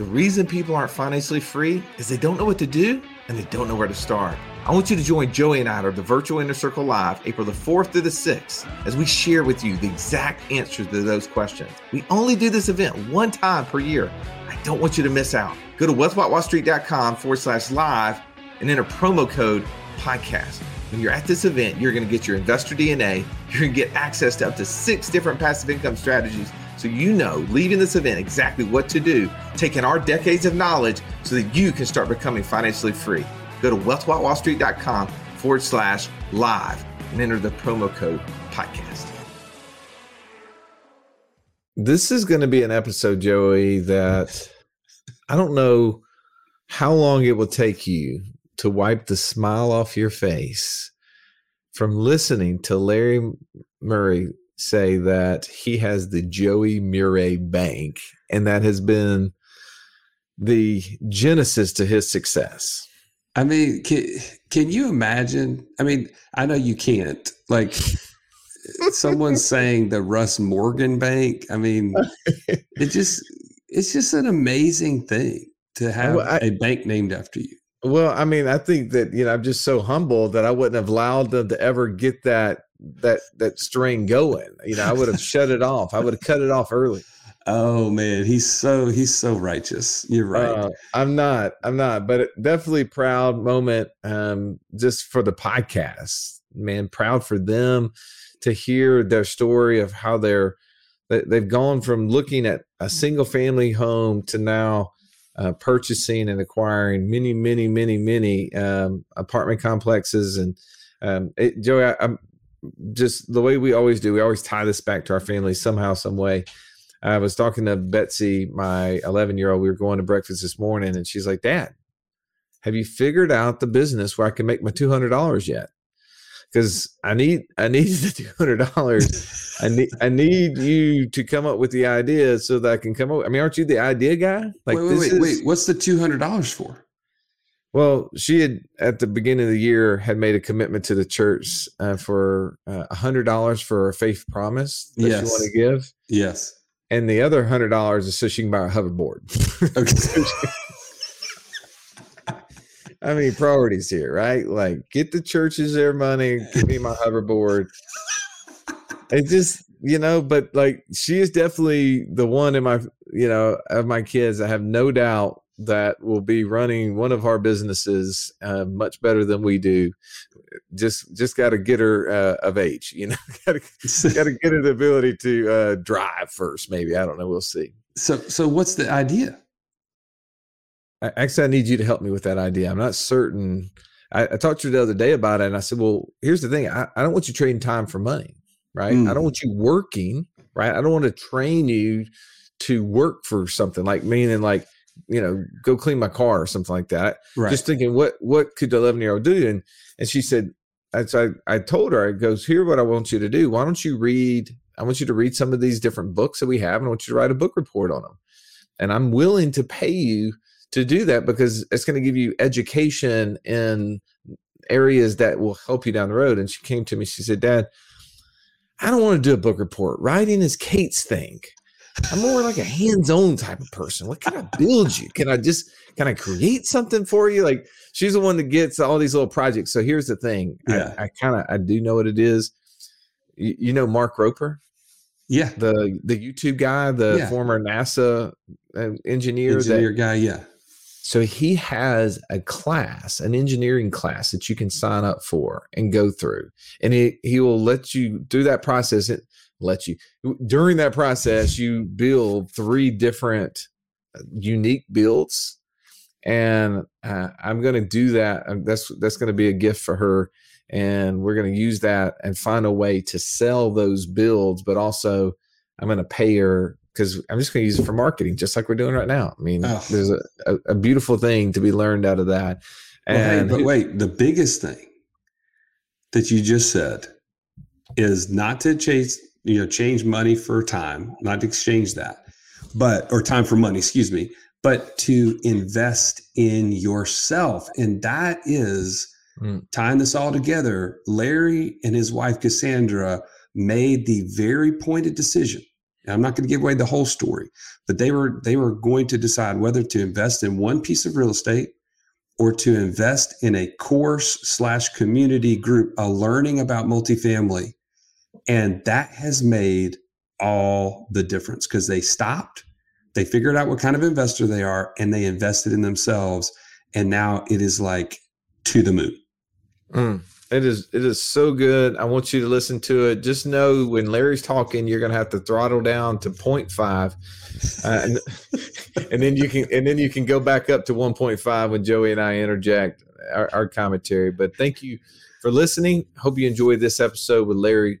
The reason people aren't financially free is they don't know what to do and they don't know where to start. I want you to join Joey and I at the Virtual Inner Circle Live April the 4th through the 6th as we share with you the exact answers to those questions. We only do this event one time per year. I don't want you to miss out. Go to wealthwithoutwallstreet.com forward slash live and enter promo code podcast. When you're at this event, you're going to get your investor DNA. You're going to get access to up to six different passive income strategies so you know leaving this event exactly what to do, taking our decades of knowledge so that you can start becoming financially free. Go to wealthwithoutwallstreet.com forward slash live and enter the promo code podcast. This is going to be an episode, Joey, that I don't know how long it will take you to wipe the smile off your face from listening to Larry Murray say that he has the Joey Mure Bank, and that has been the genesis to his success. I mean, can, can you imagine? I mean, I know you can't. Like, someone saying the Russ Morgan Bank. I mean, it just it's just an amazing thing to have well, I, a bank named after you. Well, I mean, I think that you know I'm just so humble that I wouldn't have allowed them to ever get that that that string going. You know, I would have shut it off. I would have cut it off early. Oh man, he's so he's so righteous. You're right. Uh, I'm not. I'm not. But definitely proud moment. Um, just for the podcast, man. Proud for them to hear their story of how they're they've gone from looking at a single family home to now uh, purchasing and acquiring many, many, many, many um, apartment complexes. And um, it, Joey, I, I'm just the way we always do, we always tie this back to our family somehow, some way. I was talking to Betsy, my 11 year old. We were going to breakfast this morning, and she's like, Dad, have you figured out the business where I can make my $200 yet? Because I need, I need the $200. I need, I need you to come up with the idea so that I can come up. I mean, aren't you the idea guy? Like, wait, wait, wait, is, wait. What's the $200 for? Well, she had at the beginning of the year had made a commitment to the church uh, for uh, a uh, hundred dollars for a faith promise that yes. she want to give. Yes, and the other hundred dollars is so she can buy a hoverboard. okay. I mean, priorities here, right? Like, get the churches their money, give me my hoverboard. It just, you know, but like, she is definitely the one in my, you know, of my kids. I have no doubt that will be running one of our businesses uh, much better than we do. Just just got to get her uh, of age, you know. got to get her the ability to uh, drive first. Maybe I don't know. We'll see. So so what's the idea? I, actually, I need you to help me with that idea. I'm not certain. I, I, talked to you the other day about it, and I said, "Well, here's the thing. I, I don't want you trading time for money, right? Mm. I don't want you working, right? I don't want to train you to work for something like meaning like." You know, go clean my car or something like that. Right. Just thinking, what what could the eleven year old do? And and she said, as I I told her, I goes, here what I want you to do. Why don't you read? I want you to read some of these different books that we have, and I want you to write a book report on them. And I'm willing to pay you to do that because it's going to give you education in areas that will help you down the road. And she came to me, she said, Dad, I don't want to do a book report. Writing is Kate's thing. I'm more like a hands-on type of person. What can I build you? Can I just can I create something for you? Like she's the one that gets all these little projects. So here's the thing. Yeah. I, I kind of I do know what it is. You, you, know Mark Rober? Yeah. The the YouTube guy, the yeah. former NASA uh, engineer. Engineer that, guy, yeah. So he has a class, an engineering class that you can sign up for and go through. And he, he will let you do that process. It, let you during that process you build three different uh, unique builds. And uh, i'm going to do that that's that's going to be a gift for her. And we're going to use that and find a way to sell those builds but also i'm going to pay her because i'm just going to use it for marketing just like we're doing right now. I mean oh. there's a, a, a, beautiful thing to be learned out of that. And well, hey, but wait the biggest thing that you just said is not to chase you know change money for time not to exchange that but or time for money excuse me but to invest in yourself and that is mm. tying this all together larry and his wife cassandra made the very pointed decision I'm not going to give away the whole story, but they were they were going to decide whether to invest in one piece of real estate or to invest in a course slash community group, a learning about multifamily. And that has made all the difference because they stopped, they figured out what kind of investor they are, and they invested in themselves. And now it is like to the moon. Mm, it is it is so good. I want you to listen to it. Just know when Larry's talking, you're to have to throttle down to 0.5, uh, and, and then you can and then you can go back up to 1.5 when Joey and I interject our, our commentary. But thank you for listening. Hope you enjoyed this episode with Larry.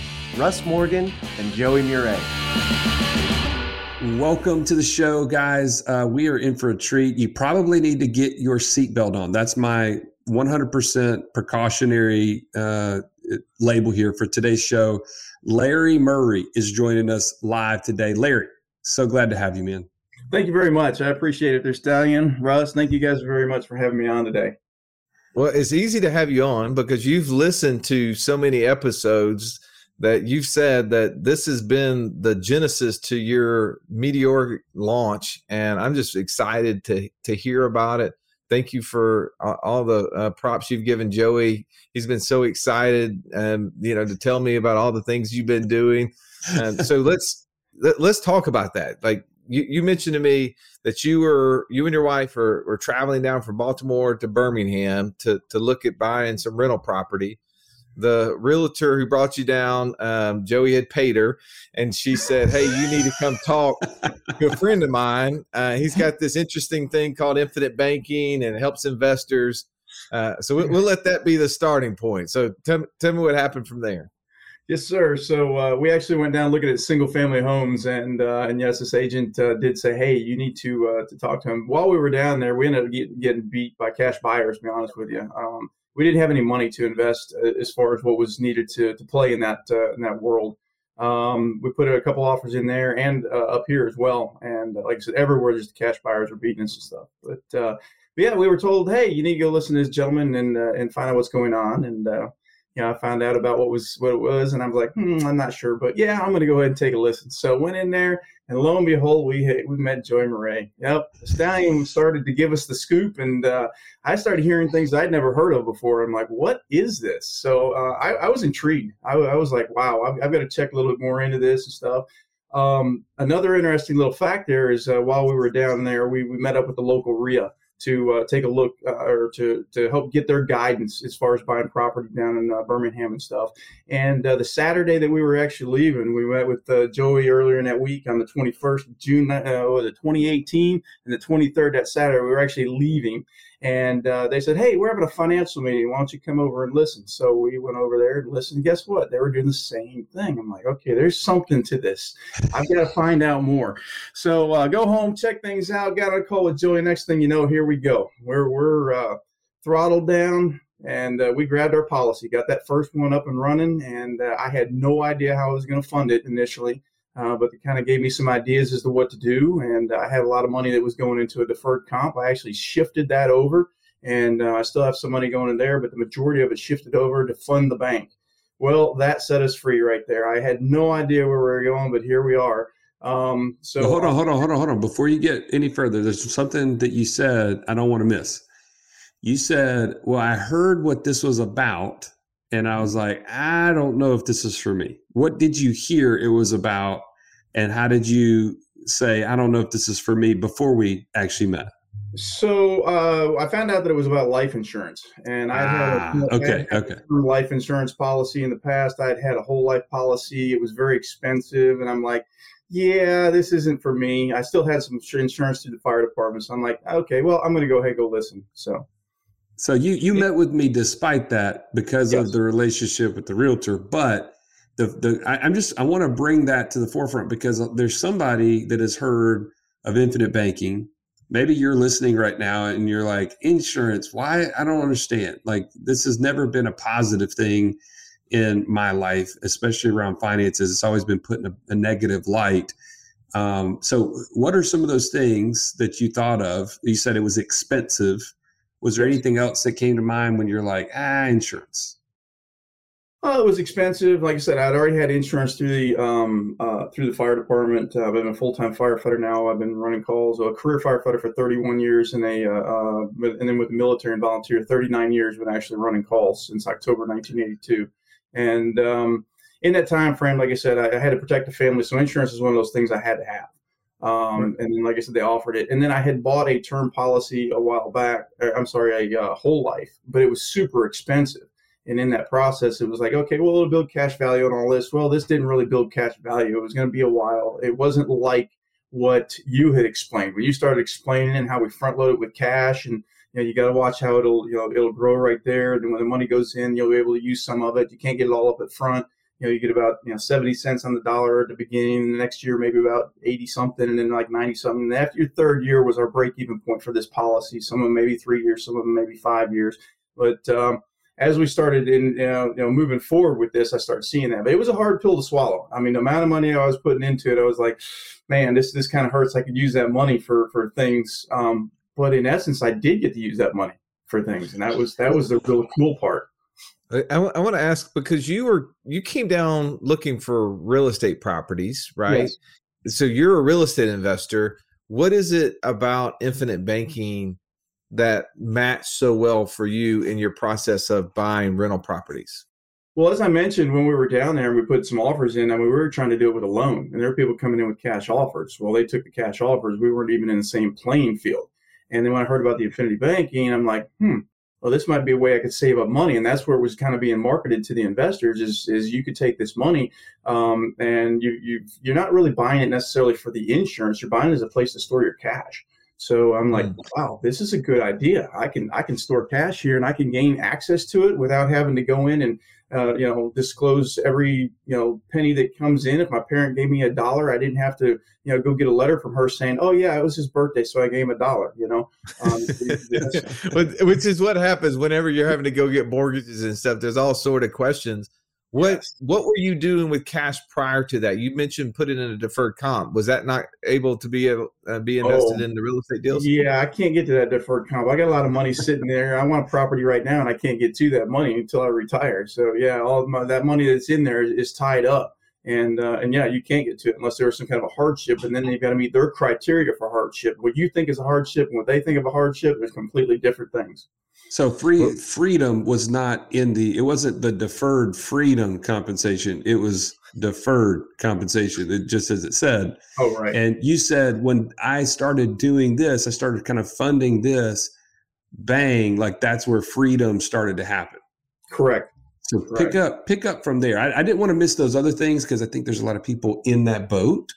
Russ Morgan and Joey Mure. Welcome to the show, guys. Uh, we are in for a treat. You probably need to get your seatbelt on. That's my 100% precautionary uh, label here for today's show. Larry Murray is joining us live today. Larry, so glad to have you, man. Thank you very much. I appreciate it. There's Stallion, Russ. Thank you guys very much for having me on today. Well, it's easy to have you on because you've listened to so many episodes that you've said that this has been the genesis to your meteoric launch and i'm just excited to to hear about it. Thank you for all the uh, props you've given joey. He's been so excited and you know to tell me about all the things you've been doing. And so let's let, us let us talk about that. Like you, you mentioned to me that you were you and your wife are, were traveling down from baltimore to birmingham to to look at buying some rental property the realtor who brought you down, um, Joey had paid her, and she said, "Hey, you need to come talk to a friend of mine. Uh, he's got this interesting thing called infinite banking and helps investors." Uh, so we'll, we'll, let that be the starting point. So tell, tell me what happened from there. Yes, sir. So uh, we actually went down looking at single family homes, and uh, and yes, this agent uh, did say, "Hey, you need to uh, to talk to him." While we were down there, we ended up get, getting beat by cash buyers. To be honest with you, um, we didn't have any money to invest uh, as far as what was needed to, to play in that uh, in that world. Um, we put a couple offers in there and uh, up here as well. And uh, like I said, everywhere just the cash buyers are beating us and stuff. But, uh, but yeah, we were told, hey, you need to go listen to this gentleman and uh, and find out what's going on. And you know, I found out about what was what it was, and I was like, hmm, I'm not sure, but yeah, I'm going to go ahead and take a listen. So went in there, and lo and behold, we we met Joey Mure. Yep, the stallion started to give us the scoop, and uh, I started hearing things I'd never heard of before. I'm like, what is this? So uh, I, I, was intrigued. I, I, was like, wow, I've, I've, got to check a little bit more into this and stuff. Um, another interesting little fact there is uh, while we were down there, we, we met up with the local RIA to uh, take a look uh, or to to help get their guidance as far as buying property down in uh, Birmingham and stuff. And uh, the Saturday that we were actually leaving, we met with uh, Joey earlier in that week on the 21st June, uh, was it 2018, and the 23rd that Saturday we were actually leaving. And uh, they said, "Hey, we're having a financial meeting. Why don't you come over and listen?" So we went over there and listened. Guess what? They were doing the same thing. I'm like, "Okay, there's something to this. I've got to find out more." So uh, go home, check things out. Got a call with Joey. Next thing you know, here we go. We're we're uh, throttled down, and uh, we grabbed our policy. Got that first one up and running, and uh, I had no idea how I was going to fund it initially uh, but it kind of gave me some ideas as to what to do. And I had a lot of money that was going into a deferred comp. I actually shifted that over, and uh, I still have some money going in there, but the majority of it shifted over to fund the bank. Well, that set us free right there. I had no idea where we were going, but here we are. Um, so well, hold on, hold on, hold on, hold on. Before you get any further, there's something that you said I don't want to miss. You said, "Well, I heard what this was about." And I was like, I don't know if this is for me. What did you hear it was about, and how did you say, I don't know if this is for me before we actually met? So uh, I found out that it was about life insurance, and I ah, had a, okay, had okay life insurance policy in the past. I'd had a whole life policy. It was very expensive, and I'm like, yeah, this isn't for me. I still had some insurance through the fire department, so I'm like, okay, well, I'm going to go ahead and go listen. So so you you met with me despite that because yes. of the relationship with the realtor, but the the I, I'm just I want to bring that to the forefront because there's somebody that has heard of infinite banking. Maybe you're listening right now and you're like, insurance, why? I don't understand. Like, this has never been a positive thing in my life, especially around finances. It's always been put in a, a negative light. Um, so, what are some of those things that you thought of? You said it was expensive. Was there anything else that came to mind when you're like, ah, insurance? Oh, it was expensive. Like I said, I'd already had insurance through the um, uh, through the fire department. Uh, I've been a full time firefighter now. I've been running calls. A career firefighter for 31 years, and a uh, uh and then with the military and volunteer 39 years. Been actually running calls since October 1982. And um, in that time frame, like I said, I, I, had to protect the family, so insurance is one of those things I had to have. Um, and then, like I said, they offered it. And then I had bought a term policy a while back. Uh, I'm sorry, a uh, whole life, but it was super expensive. And in that process, it was like, okay, well, it'll build cash value and all this. Well, this didn't really build cash value. It was going to be a while. It wasn't like what you had explained when you started explaining and how we front load it with cash and you know you got to watch how it'll you know it'll grow right there and when the money goes in you'll be able to use some of it you can't get it all up at front you know, you get about you know 70 cents on the dollar at the beginning. The next year, maybe about 80 something, and then like 90 something. And after your third year was our break even point for this policy. Some of them maybe three years, some of them maybe five years. But um, as we started in you know, you know, moving forward with this, I started seeing that. But it was a hard pill to swallow. I mean, the amount of money I was putting into it, I was like, man, this this kind of hurts. I could use that money for for things. Um, but in essence, I did get to use that money for things, and that was that was the real cool part. I, I want to ask because you were you came down looking for real estate properties, right? Yes. So you're a real estate investor. What is it about infinite banking that matched so well for you in your process of buying rental properties? Well, as I mentioned, when we were down there and we put some offers in, I mean, we were trying to do it with a loan, and there were people coming in with cash offers. Well, they took the cash offers. We weren't even in the same playing field. And then when I heard about the affinity banking, I'm like, hmm, well, this might be a way I could save up money, and that's where it was kind of being marketed to the investors. Is is you could take this money, um, and you you you're not really buying it necessarily for the insurance. You're buying it as a place to store your cash. So I'm like, mm. wow, this is a good idea. I can I can store cash here, and I can gain access to it without having to go in and uh, you know, disclose every, you know, penny that comes in. If my parent gave me a dollar, I didn't have to, you know, go get a letter from her saying, oh, yeah, it was his birthday, so I gave him a dollar, you know. Um, Which is what happens whenever you're having to go get mortgages and stuff. There's all sort of questions. What what were you doing with cash prior to that? You mentioned putting in a deferred comp. Was that not able to be able uh, be invested oh, in the real estate deals? Yeah, I can't get to that deferred comp. I got a lot of money sitting there. I want a property right now, and I can't get to that money until I retire. So yeah, all my, that money that's in there is, is tied up, and uh, and yeah, you can't get to it unless there's some kind of a hardship, and then you've got to meet their criteria for hardship. What you think is a hardship and what they think of a hardship is completely different things. So free freedom was not in the it wasn't the deferred freedom compensation. It was deferred compensation. It just as it said. Oh right. And you said when I started doing this, I started kind of funding this, bang, like that's where freedom started to happen. Correct. So pick up pick up from there. I, I didn't want to miss those other things because I think there's a lot of people in that boat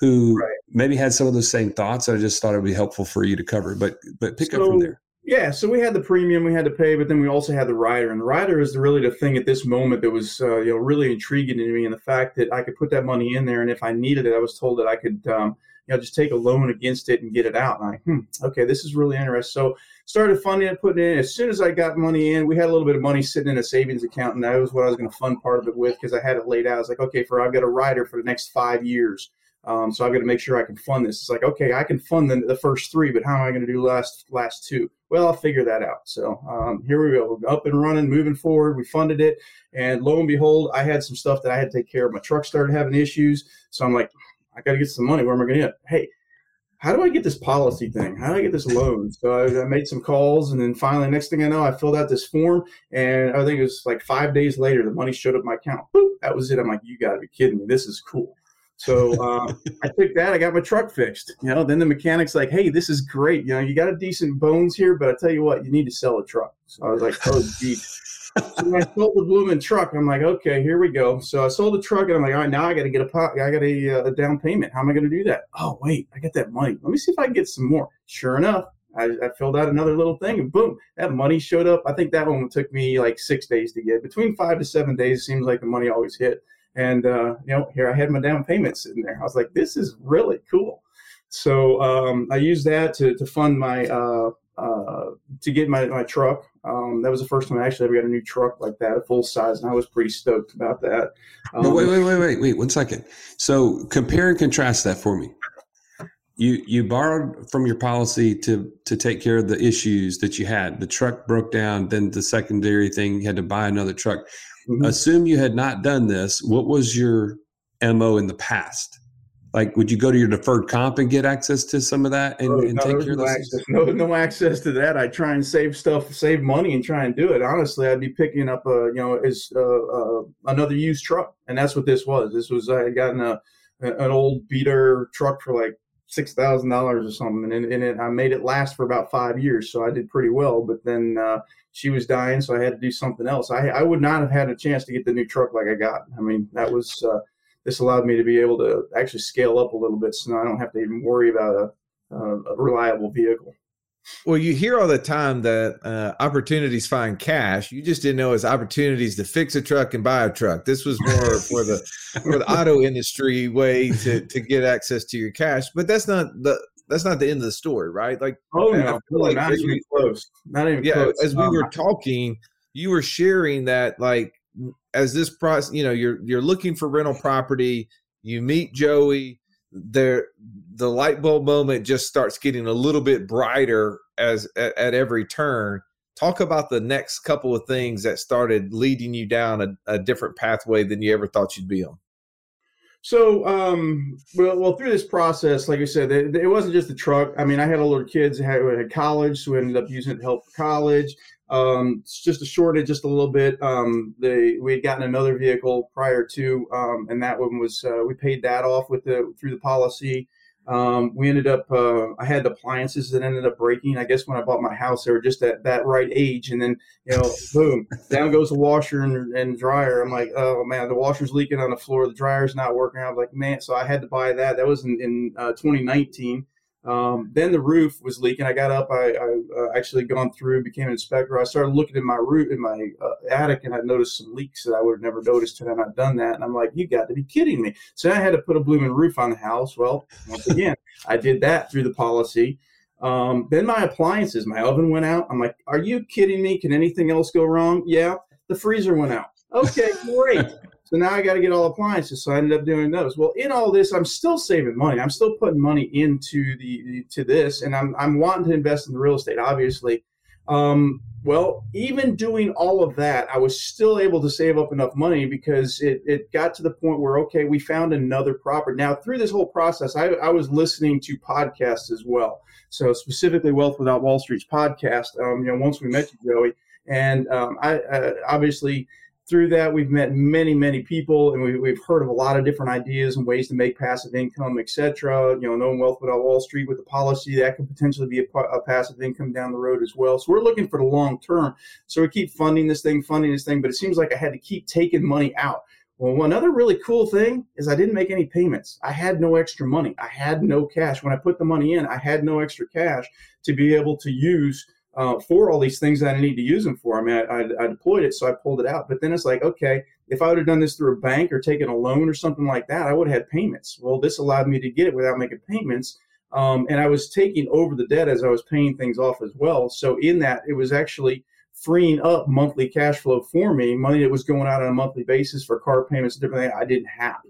who right. maybe had some of those same thoughts. I just thought it would be helpful for you to cover. But but pick so, up from there. Yeah, so we had the premium we had to pay, but then we also had the rider, and the rider is really the thing at this moment that was uh, you know really intriguing to me, and the fact that I could put that money in there, and if I needed it, I was told that I could um, you know just take a loan against it and get it out. And I, hmm, okay, this is really interesting. So started funding it, putting it in. As soon as I got money in, we had a little bit of money sitting in a savings account, and that was what I was going to fund part of it with because I had it laid out. I was like, okay, for I've got a rider for the next five years. Um, so I've got to make sure I can fund this. It's like, okay, I can fund the, the first three, but how am I going to do last last two? Well, I'll figure that out. So um, here we go, We're up and running, moving forward. We funded it, and lo and behold, I had some stuff that I had to take care of. My truck started having issues, so I'm like, I got to get some money. Where am I going to get? Hey, how do I get this policy thing? How do I get this loan? So I, I, made some calls, and then finally, next thing I know, I filled out this form, and I think it was like five days later, the money showed up my account. Boop, that was it. I'm like, you got to be kidding me! This is cool. So uh, I took that. I got my truck fixed. You know, then the mechanic's like, "Hey, this is great. You know, you got a decent bones here, but I tell you what, you need to sell a truck." So I was like, "Oh, geez." So I sold the blooming truck, I'm like, "Okay, here we go." So I sold the truck, and I'm like, "All right, now I got to get a I got a, uh, a down payment. How am I going to do that?" Oh, wait, I got that money. Let me see if I can get some more. Sure enough, I, I, filled out another little thing and boom, that money showed up. I think that one took me like six days to get. Between five to seven days, it seems like the money always hit. And uh, you know, here I had my down payment sitting there. I was like, this is really cool. So um, I used that to to fund my uh, uh, to get my, my truck. Um, that was the first time I actually ever got a new truck like that, a full size, and I was pretty stoked about that. Um, wait, wait, wait, wait, wait, one second. So compare and contrast that for me. You you borrowed from your policy to to take care of the issues that you had. The truck broke down, then the secondary thing you had to buy another truck. Mm-hmm. Assume you had not done this. What was your mo in the past? Like would you go to your deferred comp and get access to some of that and, and no, take care no of access, no, no access to that i try and save stuff save money and try and do it honestly i'd be picking up a you know is uh, uh, another used truck and that's what this was this was i had gotten a an old beater truck for like six thousand dollars or something, and, and it, I made it last for about five years, so I did pretty well. But then uh, she was dying, so I had to do something else. I I would not have had a chance to get the new truck like I got. I mean, that was uh, this allowed me to be able to actually scale up a little bit so now I don't have to even worry about a, a reliable vehicle. Well, you hear all the time that uh, opportunities find cash. You just didn't know it's opportunities to fix a truck and buy a truck. This was more for the for the auto industry way to to get access to your cash. But that's not the that's not the end of the story, right? Like, oh no, like not even close. Not even yeah. Close. As we um, were talking, you were sharing that like as this process, you know, you're you're looking for rental property, you meet Joey, there the light bulb moment just starts getting a little bit brighter as at, at every turn. Talk about the next couple of things that started leading you down a, a different pathway than you ever thought you'd be on. So, um, well, well, through this process, like I said, it, it, wasn't just the truck. I mean, I had a little kids who had, had college, so we ended up using it to help college. Um, just to short it just a little bit, um, they we had gotten another vehicle prior to, um, and that one was uh, we paid that off with the through the policy. Um, we ended up uh, I had appliances that ended up breaking. I guess when I bought my house, they were just at that right age, and then you know, boom, down goes the washer and, and dryer. I'm like, oh man, the washer's leaking on the floor, the dryer's not working. I'm like, man, so I had to buy that. That was in, in uh, 2019. Um, then the roof was leaking. I got up. I, I uh, actually gone through, became an inspector. I started looking in my roof in my uh, attic, and I noticed some leaks that I would have never noticed had I not done that. And I'm like, "You got to be kidding me!" So I had to put a blooming roof on the house. Well, once again, I did that through the policy. Um, then my appliances, my oven went out. I'm like, "Are you kidding me? Can anything else go wrong?" Yeah, the freezer went out. Okay, great. So now I got to get all appliances. So I ended up doing those. Well, in all this, I'm still saving money. I'm still putting money into the to this, and I'm I'm wanting to invest in the real estate, obviously. Um, well, even doing all of that, I was still able to save up enough money because it, it got to the point where, okay, we found another property. Now, through this whole process, I, I was listening to podcasts as well. So, specifically, Wealth Without Wall Street's podcast. Um, you know, once we met you, Joey, and um, I uh, obviously through that, we've met many, many people, and we, have heard of a lot of different ideas and ways to make passive income, etc. You know, knowing wealth without Wall Street with the policy that could potentially be a, a, passive income down the road as well. So we're looking for the long term. So we keep funding this thing, funding this thing, but it seems like I had to keep taking money out. Well, another really cool thing is I didn't make any payments. I had no extra money. I had no cash. When I put the money in, I had no extra cash to be able to use uh, for all these things that I need to use them for. I mean, I, I, I, deployed it, so I pulled it out. But then it's like, okay, if I would have done this through a bank or taken a loan or something like that, I would have had payments. Well, this allowed me to get it without making payments. Um, and I was taking over the debt as I was paying things off as well. So in that, it was actually freeing up monthly cash flow for me, money that was going out on a monthly basis for car payments, different things I didn't have.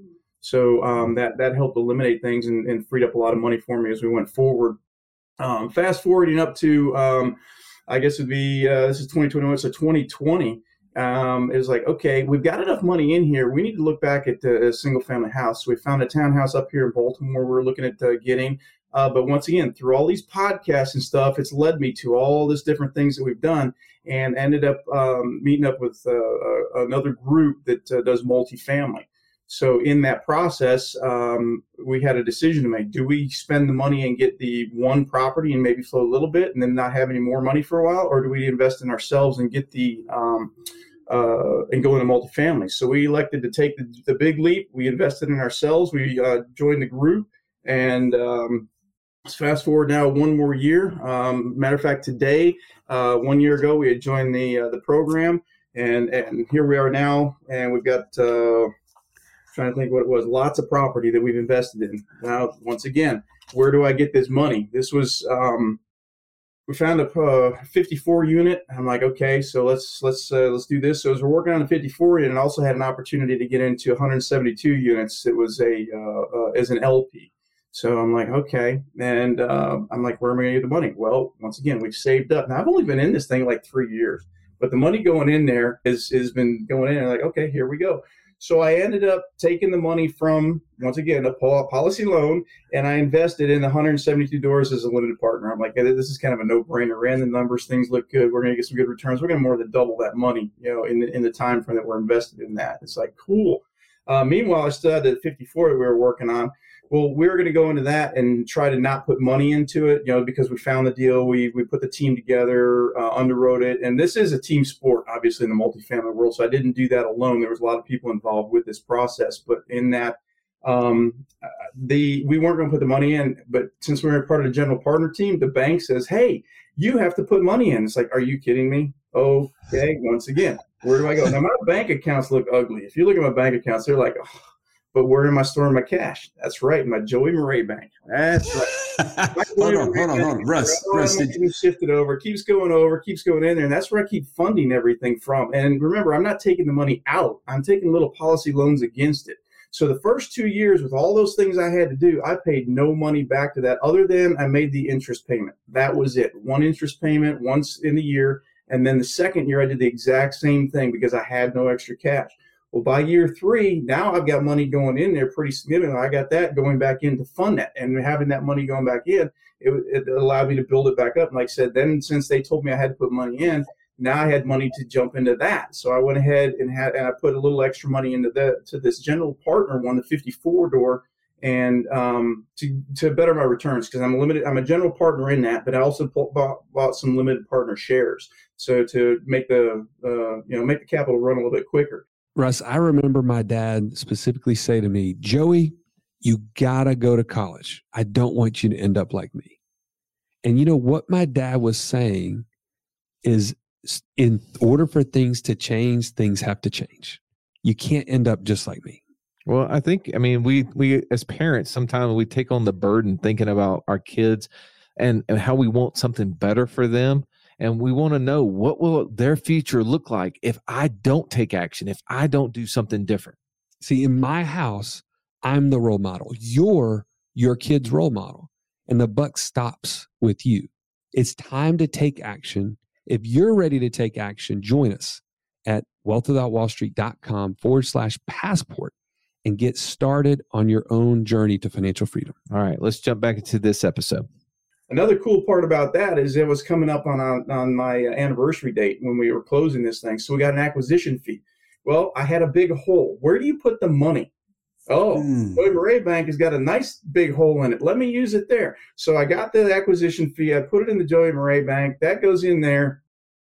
So um, that that helped eliminate things and, and, freed up a lot of money for me as we went forward. Um, fast forwarding up to, um, I guess it'd be uh, this is 2021, so 2020 um, is like, okay, we've got enough money in here. We need to look back at a single family house. We found a townhouse up here in Baltimore. We're looking at uh, getting. Uh, but once again, through all these podcasts and stuff, it's led me to all these different things that we've done, and ended up um, meeting up with uh, uh another group that uh, does multifamily. So in that process, um, we had a decision to make. Do we spend the money and get the one property and maybe float a little bit and then not have any more money for a while, or do we invest in ourselves and get the um, uh, and go into multifamily? So we elected to take the, the big leap. We invested in ourselves. We uh, joined the group, and um, fast forward now one more year. Um, matter of fact, today, uh, one year ago, we had joined the uh, the program, and and here we are now, and we've got uh, trying to think what it was. Lots of property that we've invested in. Now, once again, where do I get this money? This was um, we found a uh, 54 unit. I'm like, okay, so let's let's uh, let's do this. So as we're working on the 54 unit, I also had an opportunity to get into 172 units. It was a uh, uh as an LP. So I'm like, okay, and uh, I'm like, where am I going to get the money? Well, once again, we've saved up. Now I've only been in this thing like three years, but the money going in there has has been going in. And like, okay, here we go. So I ended up taking the money from once again a policy loan, and I invested in the 172 doors as a limited partner. I'm like, hey, this is kind of a no-brainer. Ran the numbers, things look good. We're going to get some good returns. We're going to more than double that money, you know, in the, in the time frame that we're invested in that. It's like cool. Uh, meanwhile, I still had the 54 that we were working on. Well, we were going to go into that and try to not put money into it, you know, because we found the deal. We we put the team together, uh, underwrote it, and this is a team sport, obviously in the multifamily world. So I didn't do that alone. There was a lot of people involved with this process, but in that, um, the we weren't going to put the money in. But since we were part of the general partner team, the bank says, "Hey, you have to put money in." It's like, are you kidding me? Okay, once again, where do I go? Now my bank accounts look ugly. If you look at my bank accounts, they're like. Oh, but where am I storing my cash? That's right, my Joey Mure bank. That's right. hold on, hold on, hold on, Russ. Russ, did you shifted over? Keeps going over, keeps going in there, and that's where I keep funding everything from. And remember, I'm not taking the money out; I'm taking little policy loans against it. So the first two years, with all those things I had to do, I paid no money back to that, other than I made the interest payment. That was it. One interest payment once in the year, and then the second year I did the exact same thing because I had no extra cash. Well, by year three, now I've got money going in there pretty significant. I got that going back in to fund that, and having that money going back in, it, it allowed me to build it back up. And like I said, then since they told me I had to put money in, now I had money to jump into that. So I went ahead and had and I put a little extra money into the to this general partner one, the 54 door, and um, to to better my returns because I'm limited. I'm a general partner in that, but I also bought, bought some limited partner shares. So to make the uh, you know make the capital run a little bit quicker. Russ, I remember my dad specifically say to me, Joey, you gotta go to college. I don't want you to end up like me. And you know what my dad was saying is in order for things to change, things have to change. You can't end up just like me. Well, I think I mean we we as parents sometimes we take on the burden thinking about our kids and, and how we want something better for them and we want to know what will their future look like if I don't take action, if I don't do something different. See, in my house, I'm the role model. You're your kid's role model, and the buck stops with you. It's time to take action. If you're ready to take action, join us at wealthwithoutwallstreet.com forward slash passport and get started on your own journey to financial freedom. All right, let's jump back into this episode. Another cool part about that is it was coming up on on my anniversary date when we were closing this thing, so we got an acquisition fee. Well, I had a big hole. Where do you put the money? Oh, mm. Joey Mure Bank has got a nice big hole in it. Let me use it there. So I got the acquisition fee. I put it in the Joey Mure Bank. That goes in there,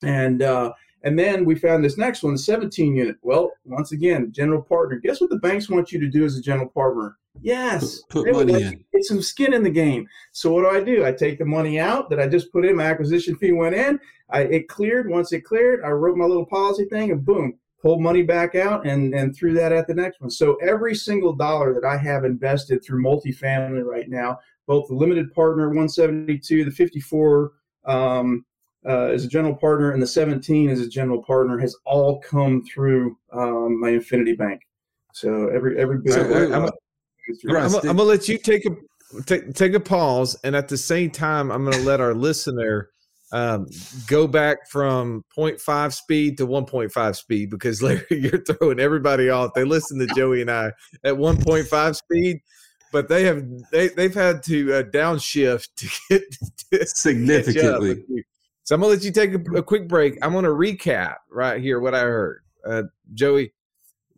and uh, and then we found this next one, the 17 unit. Well, once again, general partner. Guess what the banks want you to do as a general partner? Yes, put, put money in. Get some skin in the game. So what do I do? I take the money out that I just put in. My acquisition fee went in. I it cleared. Once it cleared, I wrote my little policy thing, and boom, pulled money back out and and threw that at the next one. So every single dollar that I have invested through multifamily right now, both the limited partner 172, the 54. Um, uh, as a general partner and the 17 as a general partner has all come through um, my Infinity Bank. So every every bit. So, I'm, I'm, I'm, gonna let you take a take take a pause, and at the same time, I'm gonna let our listener um, go back from 0.5 speed to 1.5 speed because Larry, you're throwing everybody off. They listen to Joey and I at 1.5 speed, but they have they they've had to uh, downshift to get to significantly. So I'm gonna let you take a, a, quick break. I'm gonna recap right here what I heard. Uh, Joey,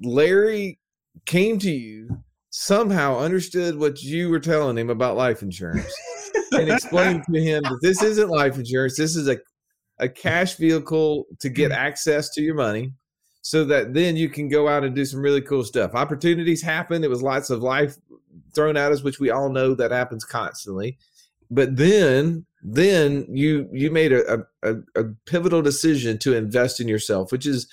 Larry came to you somehow understood what you were telling him about life insurance and explained to him that this isn't life insurance. This is a, a cash vehicle to get access to your money so that then you can go out and do some really cool stuff. Opportunities happen. It was lots of life thrown at us, which we all know that happens constantly. But then, then you you made a, a, a pivotal decision to invest in yourself, which is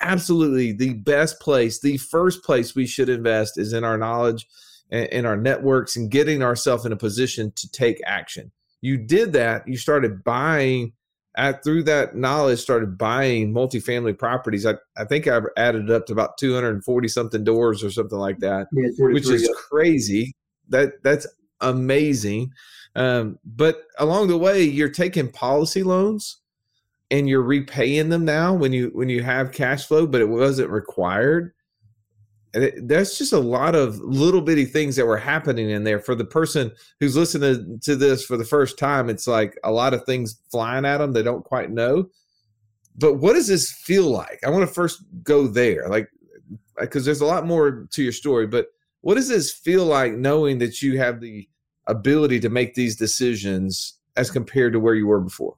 absolutely the best place, the first place we should invest is in our knowledge and in our networks and getting ourselves in a position to take action. You did that, you started buying at through that knowledge started buying multifamily properties. I, I think I've added up to about 240 something doors or something like that, which is crazy. That that's amazing. Um, but along the way, you're taking policy loans and you're repaying them now when you when you have cash flow, but it wasn't required. And it, that's just a lot of little bitty things that were happening in there for the person who's listening to this for the first time. It's like a lot of things flying at them they don't quite know. But what does this feel like? I want to first go there, like because there's a lot more to your story. But what does this feel like knowing that you have the ability to make these decisions as compared to where you were before?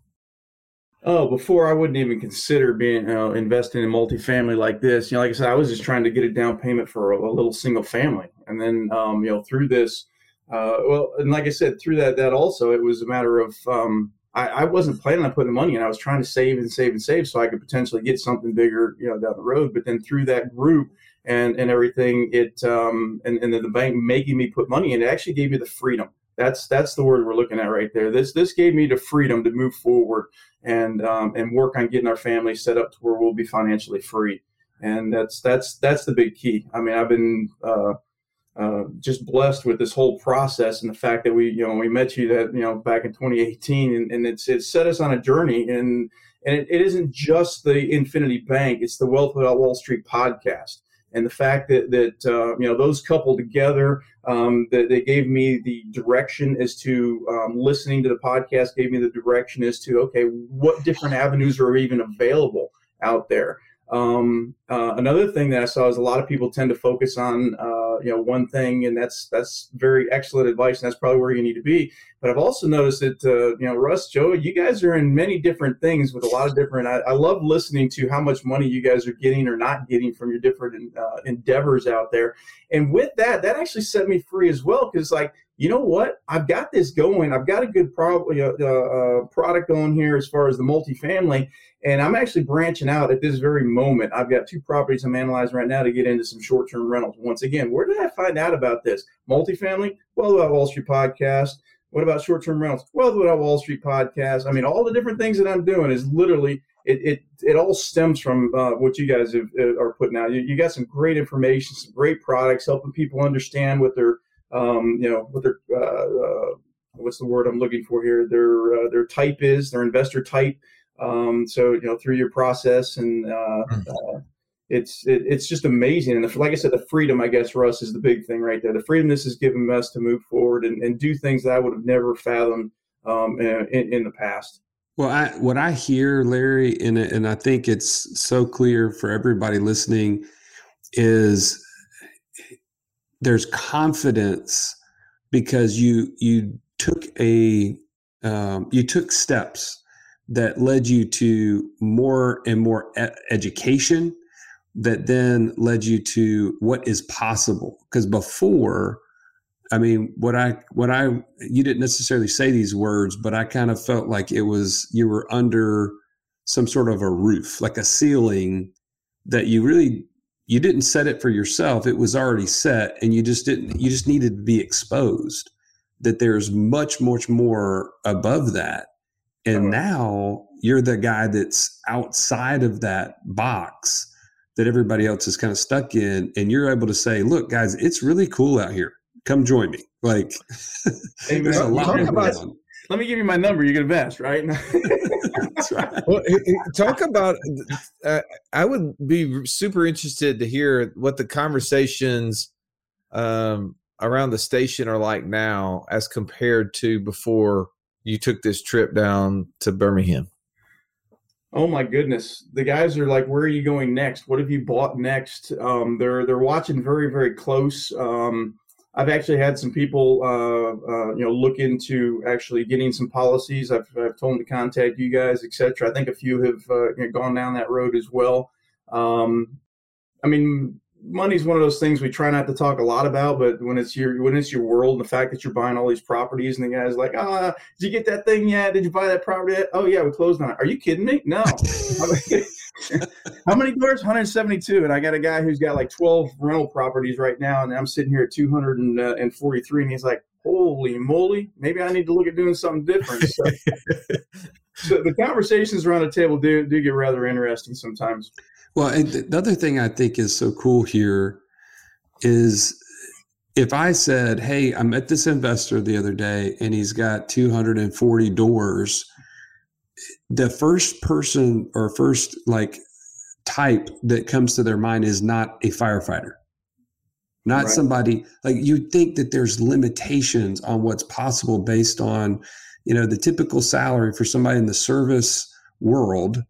Oh, before I wouldn't even consider being you know, investing in multifamily like this. You know, like I said, I was just trying to get a down payment for a, a little single family, and then um, you know through this, uh, well, and like I said, through that that also it was a matter of um, I, I, wasn't planning on putting the money in. I was trying to save and save and save so I could potentially get something bigger, you know, down the road. But then through that group and and everything, it um, and and then the bank making me put money in, it actually gave me the freedom that's that's the word we're looking at right there. This this gave me the freedom to move forward and um, and work on getting our family set up to where we'll be financially free. And that's that's that's the big key. I mean, I've been uh, uh, just blessed with this whole process and the fact that we you know we met you that you know back in 2018 and, and it's it's set us on a journey and and it, it isn't just the Infinity Bank; it's the Wealth Without Wall Street podcast and the fact that that uh, you know those coupled together um, that they gave me the direction as to um, listening to the podcast gave me the direction as to okay what different avenues are even available out there? Um, uh, another thing that I saw is a lot of people tend to focus on, uh, you know, one thing, and that's that's very excellent advice, and that's probably where you need to be. But I've also noticed that, uh, you know, Russ, Joe, you guys are in many different things with a lot of different. I, I love listening to how much money you guys are getting or not getting from your different uh, endeavors out there, and with that, that actually set me free as well because, like, you know what? I've got this going. I've got a good pro- uh, uh, product going here as far as the multifamily, and I'm actually branching out at this very moment. I've got two properties I'm analyzing right now to get into some short term rentals. Once again, where did I find out about this? Multifamily? Well, about Wall Street podcast. What about short term rentals? Well, about Wall Street podcast? I mean, all the different things that I'm doing is literally it it, it all stems from uh, what you guys have, uh, are putting out. You, you got some great information, some great products, helping people understand what their um, you know, what their uh, uh, what's the word I'm looking for here? Their uh, their type is their investor type. Um, so you know, through your process and uh, hmm. it's it, it's just amazing. And the, like I said, the freedom, I guess, for us is the big thing right there. The freedom this has given us to move forward and, and do things that I would have never fathomed um, in, in the past. Well, I, what I hear, Larry, and and I think it's so clear for everybody listening, is there's confidence because you you took a um, you took steps that led you to more and more e- education that then led you to what is possible. Because before i mean what i what i you didn't necessarily say these words but i kind of felt like it was you were under some sort of a roof like a ceiling that you really you didn't set it for yourself it was already set and you just didn't you just needed to be exposed that there's much much more above that. And now you're the guy that's outside of that box that everybody else is kind of stuck in and you're able to say look guys it's really cool out here. Come join me. Like there's a lot about, let me give you my number you can invest right right. Well, talk about. Uh, I would be super interested to hear what the conversations um, around the station are like now, as compared to before you took this trip down to Birmingham. Oh my goodness, the guys are like, "Where are you going next? What have you bought next?" Um, they're they're watching very very close. Um, I've actually had some people, uh, uh, you know, look into actually getting some policies. I've, I've told them to contact you guys, etc. I think a few have uh, you know, gone down that road as well. Um, I mean, money's one of those things we try not to talk a lot about, but when it's your when it's your world, and the fact that you're buying all these properties, and the guy's like, "Ah, did you get that thing yet? Did you buy that property yet? Oh yeah, we closed on it. Are you kidding me? No. How many doors? 172, and I got a guy who's got like 12 rental properties right now, and I'm sitting here at 243, uh, and he's like, "Holy moly, maybe I need to look at doing something different." So, so the conversations around the table do do get rather interesting sometimes. Well, and the other thing I think is so cool here is if I said, Hey, I met this investor the other day and he's got 240 doors, the first person or first like type that comes to their mind is not a firefighter, not right. somebody like you'd think that there's limitations on what's possible based on, you know, the typical salary for somebody in the service world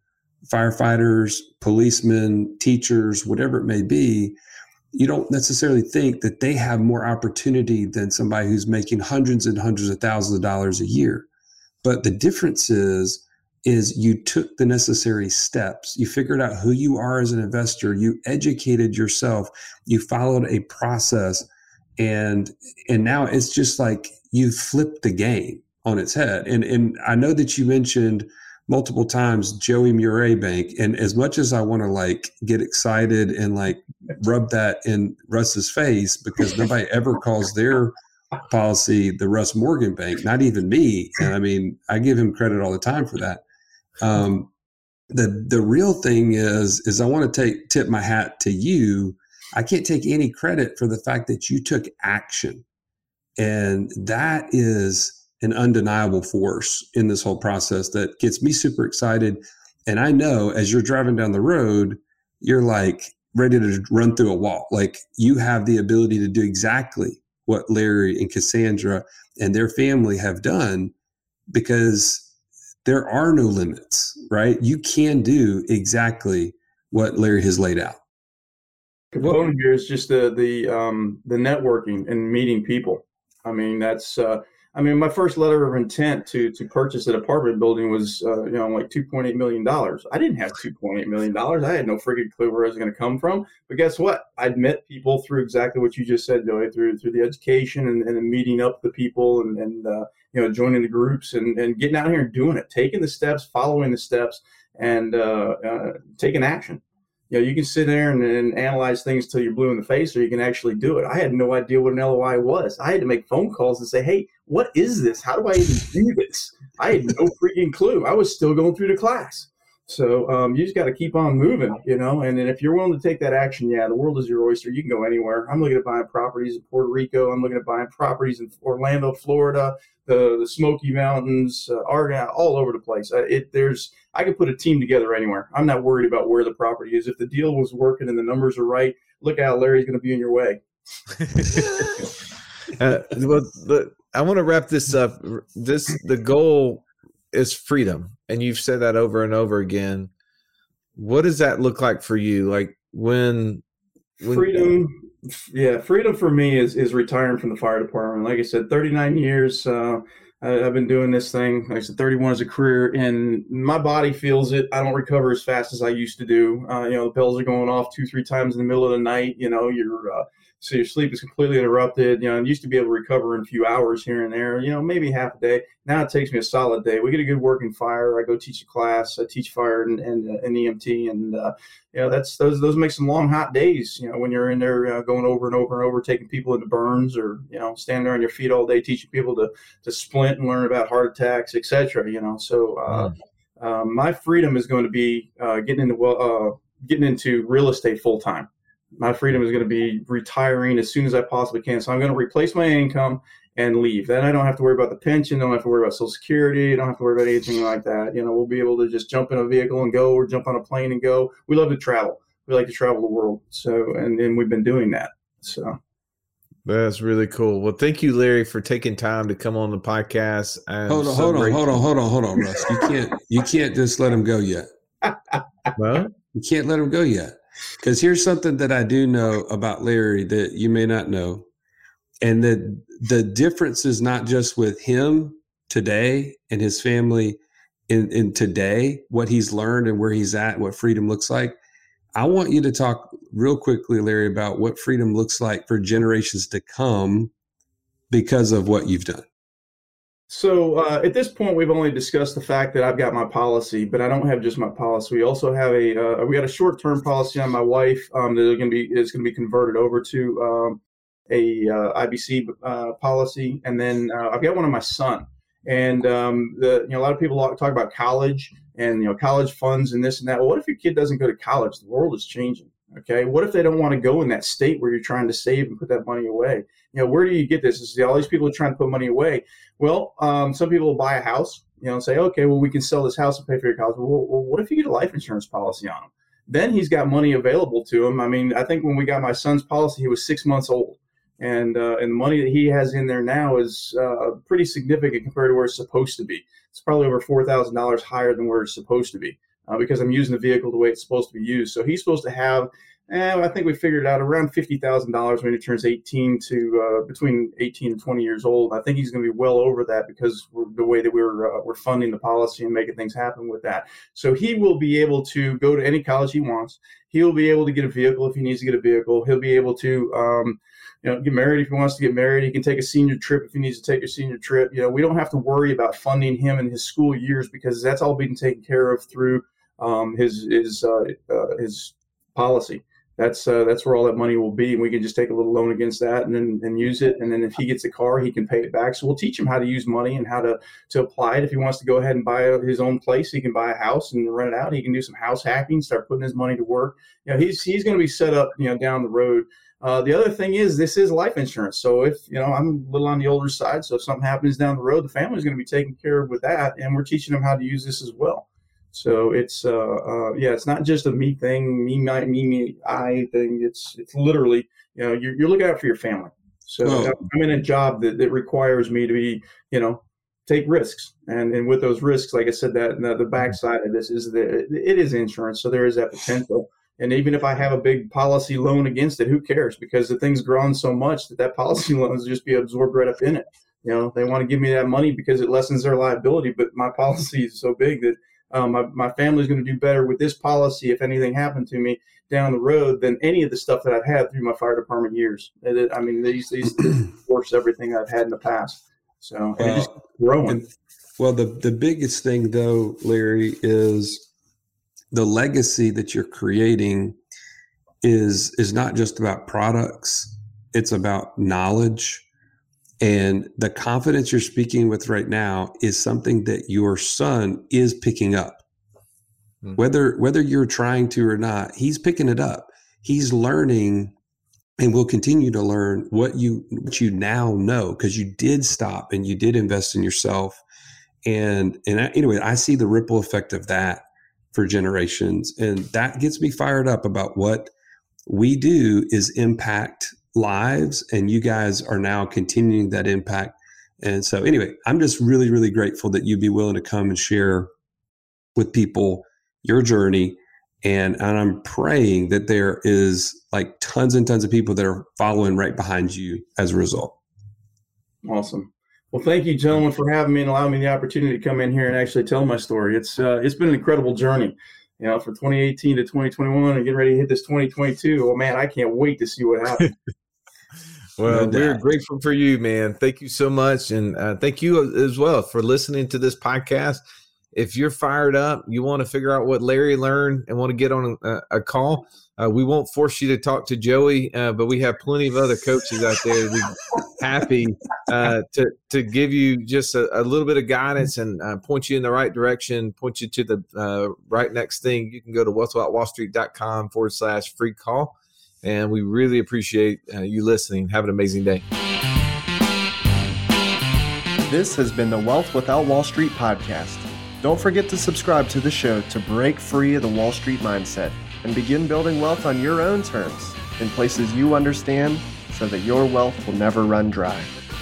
firefighters, policemen, teachers, whatever it may be, you don't necessarily think that they have more opportunity than somebody who's making hundreds and hundreds of thousands of dollars a year. But the difference is, is you took the necessary steps. You figured out who you are as an investor. You educated yourself. You followed a process, and and now it's just like you flipped the game on its head. And and I know that you mentioned multiple times Joey Mure Bank. And as much as I want to like get excited and like rub that in Russ's face because nobody ever calls their policy the Russ Morgan Bank, not even me. And I mean, I give him credit all the time for that. Um, the the real thing is is I want to take tip my hat to you. I can't take any credit for the fact that you took action. And that is an undeniable force in this whole process that gets me super excited. And I know as you're driving down the road, you're like ready to run through a wall. Like you have the ability to do exactly what Larry and Cassandra and their family have done because there are no limits, right? You can do exactly what Larry has laid out. Component here is just the the um, the networking and meeting people. I mean, that's uh, I mean, my first letter of intent to to purchase an apartment building was, uh, you know, like two point eight million dollars. I didn't have two point eight million dollars. I had no freaking clue where it was going to come from. But guess what? I'd met people through exactly what you just said, Joey, through through the education and, and meeting up the people and and uh, you know joining the groups and and getting out here and doing it, taking the steps, following the steps, and uh, uh taking action you know, you can sit there and, and, analyze things till you're blue in the face, or you can actually do it. I had no idea what an LOI was. I had to make phone calls and say, "Hey, what is this? How do I even do this?" I had no freaking clue. I was still going through the class. So um, you just got to keep on moving, you know. And then if you're willing to take that action, yeah, the world is your oyster. You can go anywhere. I'm looking at buying properties in Puerto Rico. I'm looking at buying properties in Orlando, Florida, the the Smoky Mountains, uh, Oregon, all over the place. Uh, it there's I could put a team together anywhere. I'm not worried about where the property is. If the deal was working and the numbers are right, look out, Larry's going to be in your way. uh, well, the, I want to wrap this up. This the goal is freedom and you've said that over and over again. What does that look like for you? Like when, when freedom yeah freedom for me is is retiring from the fire department. Like i said 39 years uh, I, have been doing this thing. Like i said 31 as a career and my body feels it. I don't recover as fast as i used to do. Uh, you know the pills are going off two three times in the middle of the night. You know you're uh, so your sleep is completely interrupted. You know, I used to be able to recover in a few hours here and there, you know, maybe half a day. Now it takes me a solid day. We get a good working fire. I go teach a class. I teach fire and, and, uh, and EMT. And, uh, you know, that's, those, those make some long, hot days, you know, when you're in there uh, going over and over and over, taking people into burns or, you know, standing there on your feet all day, teaching people to, to splint and learn about heart attacks, etc. you know, so, uh, mm. my freedom is going to be, uh, getting into, uh, getting into real estate full time my freedom is going to be retiring as soon as I possibly can. So I'm going to replace my income and leave. Then I don't have to worry about the pension. Don't have to worry about Social Security. Don't have to worry about anything like that. You know, we'll be able to just jump in a vehicle and go, or jump on a plane and go. We love to travel. We like to travel the world. So, and and we've been doing that. So. That's really cool. Well, thank you, Larry, for taking time to come on the podcast. I'm hold on, so hold on, hold on, hold on, hold on, Russ. You can't, you can't just let him go yet. well, you can't let him go yet. Because here's something that I do know about Larry that you may not know. And that the difference is not just with him today and his family in, in today, what he's learned and where he's at, what freedom looks like. I want you to talk real quickly, Larry, about what freedom looks like for generations to come because of what you've done? So uh, at this point, we've only discussed the fact that I've got my policy, but I don't have just my policy. We also have a uh, we got a short term policy on my wife um, that is going to be is going to be converted over to um, a uh, IBC uh, policy, and then uh, I've got one on my son. And um, the you know a lot of people talk about college and you know college funds and this and that. Well, what if your kid doesn't go to college? The world is changing. Okay, what if they don't want to go in that state where you're trying to save and put that money away? You know, where do you get this? Is all these people are trying to put money away. Well, um, some people buy a house, you know, and say, okay, well, we can sell this house and pay for your college. Well, well, what if you get a life insurance policy on him? Then he's got money available to him. I mean, I think when we got my son's policy, he was six months old, and uh, and the money that he has in there now is uh, pretty significant compared to where it's supposed to be. It's probably over four thousand dollars higher than where it's supposed to be uh, because I'm using the vehicle the way it's supposed to be used. So he's supposed to have and I think we figured out around fifty thousand dollars when he turns eighteen to uh, between eighteen and twenty years old. I think he's going to be well over that because the way that we're uh, we're funding the policy and making things happen with that. So he will be able to go to any college he wants. He'll be able to get a vehicle if he needs to get a vehicle. He'll be able to. Um, you know, get married if he wants to get married. He can take a senior trip if he needs to take a senior trip. You know, we don't have to worry about funding him in his school years because that's all being taken care of through um, his his uh, uh his policy that's uh, that's where all that money will be, and we can just take a little loan against that, and then and use it. And then if he gets a car, he can pay it back. So we'll teach him how to use money and how to to apply it. If he wants to go ahead and buy his own place, he can buy a house and rent it out. He can do some house hacking, start putting his money to work. You know, he's he's going to be set up, you know, down the road. Uh, the other thing is this is life insurance. So if you know I'm a little on the older side, so if something happens down the road, the family's going to be taken care of with that, and we're teaching them how to use this as well. So it's uh, uh, yeah, it's not just a me thing, me me me I thing. It's it's literally you know you're, you're looking out for your family. So oh. I'm in a job that, that requires me to be you know take risks, and and with those risks, like I said, that the, the backside of this is that it is insurance, so there is that potential. And even if I have a big policy loan against it, who cares? Because the thing's grown so much that that policy loan is just be absorbed right up in it. You know, they want to give me that money because it lessens their liability, but my policy is so big that um, my, my family's going to do better with this policy if anything happened to me down the road than any of the stuff that I've had through my fire department years. It, I mean, these these force everything I've had in the past. So well, just growing. And, well, the the biggest thing though, Larry, is the legacy that you're creating is is not just about products. It's about knowledge and the confidence you're speaking with right now is something that your son is picking up. Mm-hmm. Whether whether you're trying to or not, he's picking it up. He's learning and will continue to learn what you what you now know because you did stop and you did invest in yourself. And and I, anyway, I see the ripple effect of that for generations and that gets me fired up about what we do is impact lives and you guys are now continuing that impact. And so anyway i'm just really really grateful that you'd be willing to come and share with people your journey. And, and i'm praying that there is like tons and tons of people that are following right behind you as a result. Awesome. Well thank you gentlemen for having me and allowing me the opportunity to come in here and actually tell my story. It's uh, it's been an incredible journey you know, from 2018 to 2021 and getting ready to hit this 2022. Oh man, I can't wait to see what happens. well, no we're grateful for you, man. Thank you so much. And uh, thank you as well for listening to this podcast. If you're fired up, you want to figure out what Larry learned and want to get on a, a call, uh, we won't force you to talk to Joey, uh, but we have plenty of other coaches out there be happy uh, to to give you just a, a, little bit of guidance and uh, point you in the right direction, point you to the uh, right next thing. You can go to wealthwithoutwallstreet.com forward slash free call. And we really appreciate uh, you listening. Have an amazing day. This has been the Wealth Without Wall Street podcast. Don't forget to subscribe to the show to break free of the Wall Street mindset and begin building wealth on your own terms in places you understand so that your wealth will never run dry.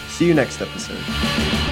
See you next episode.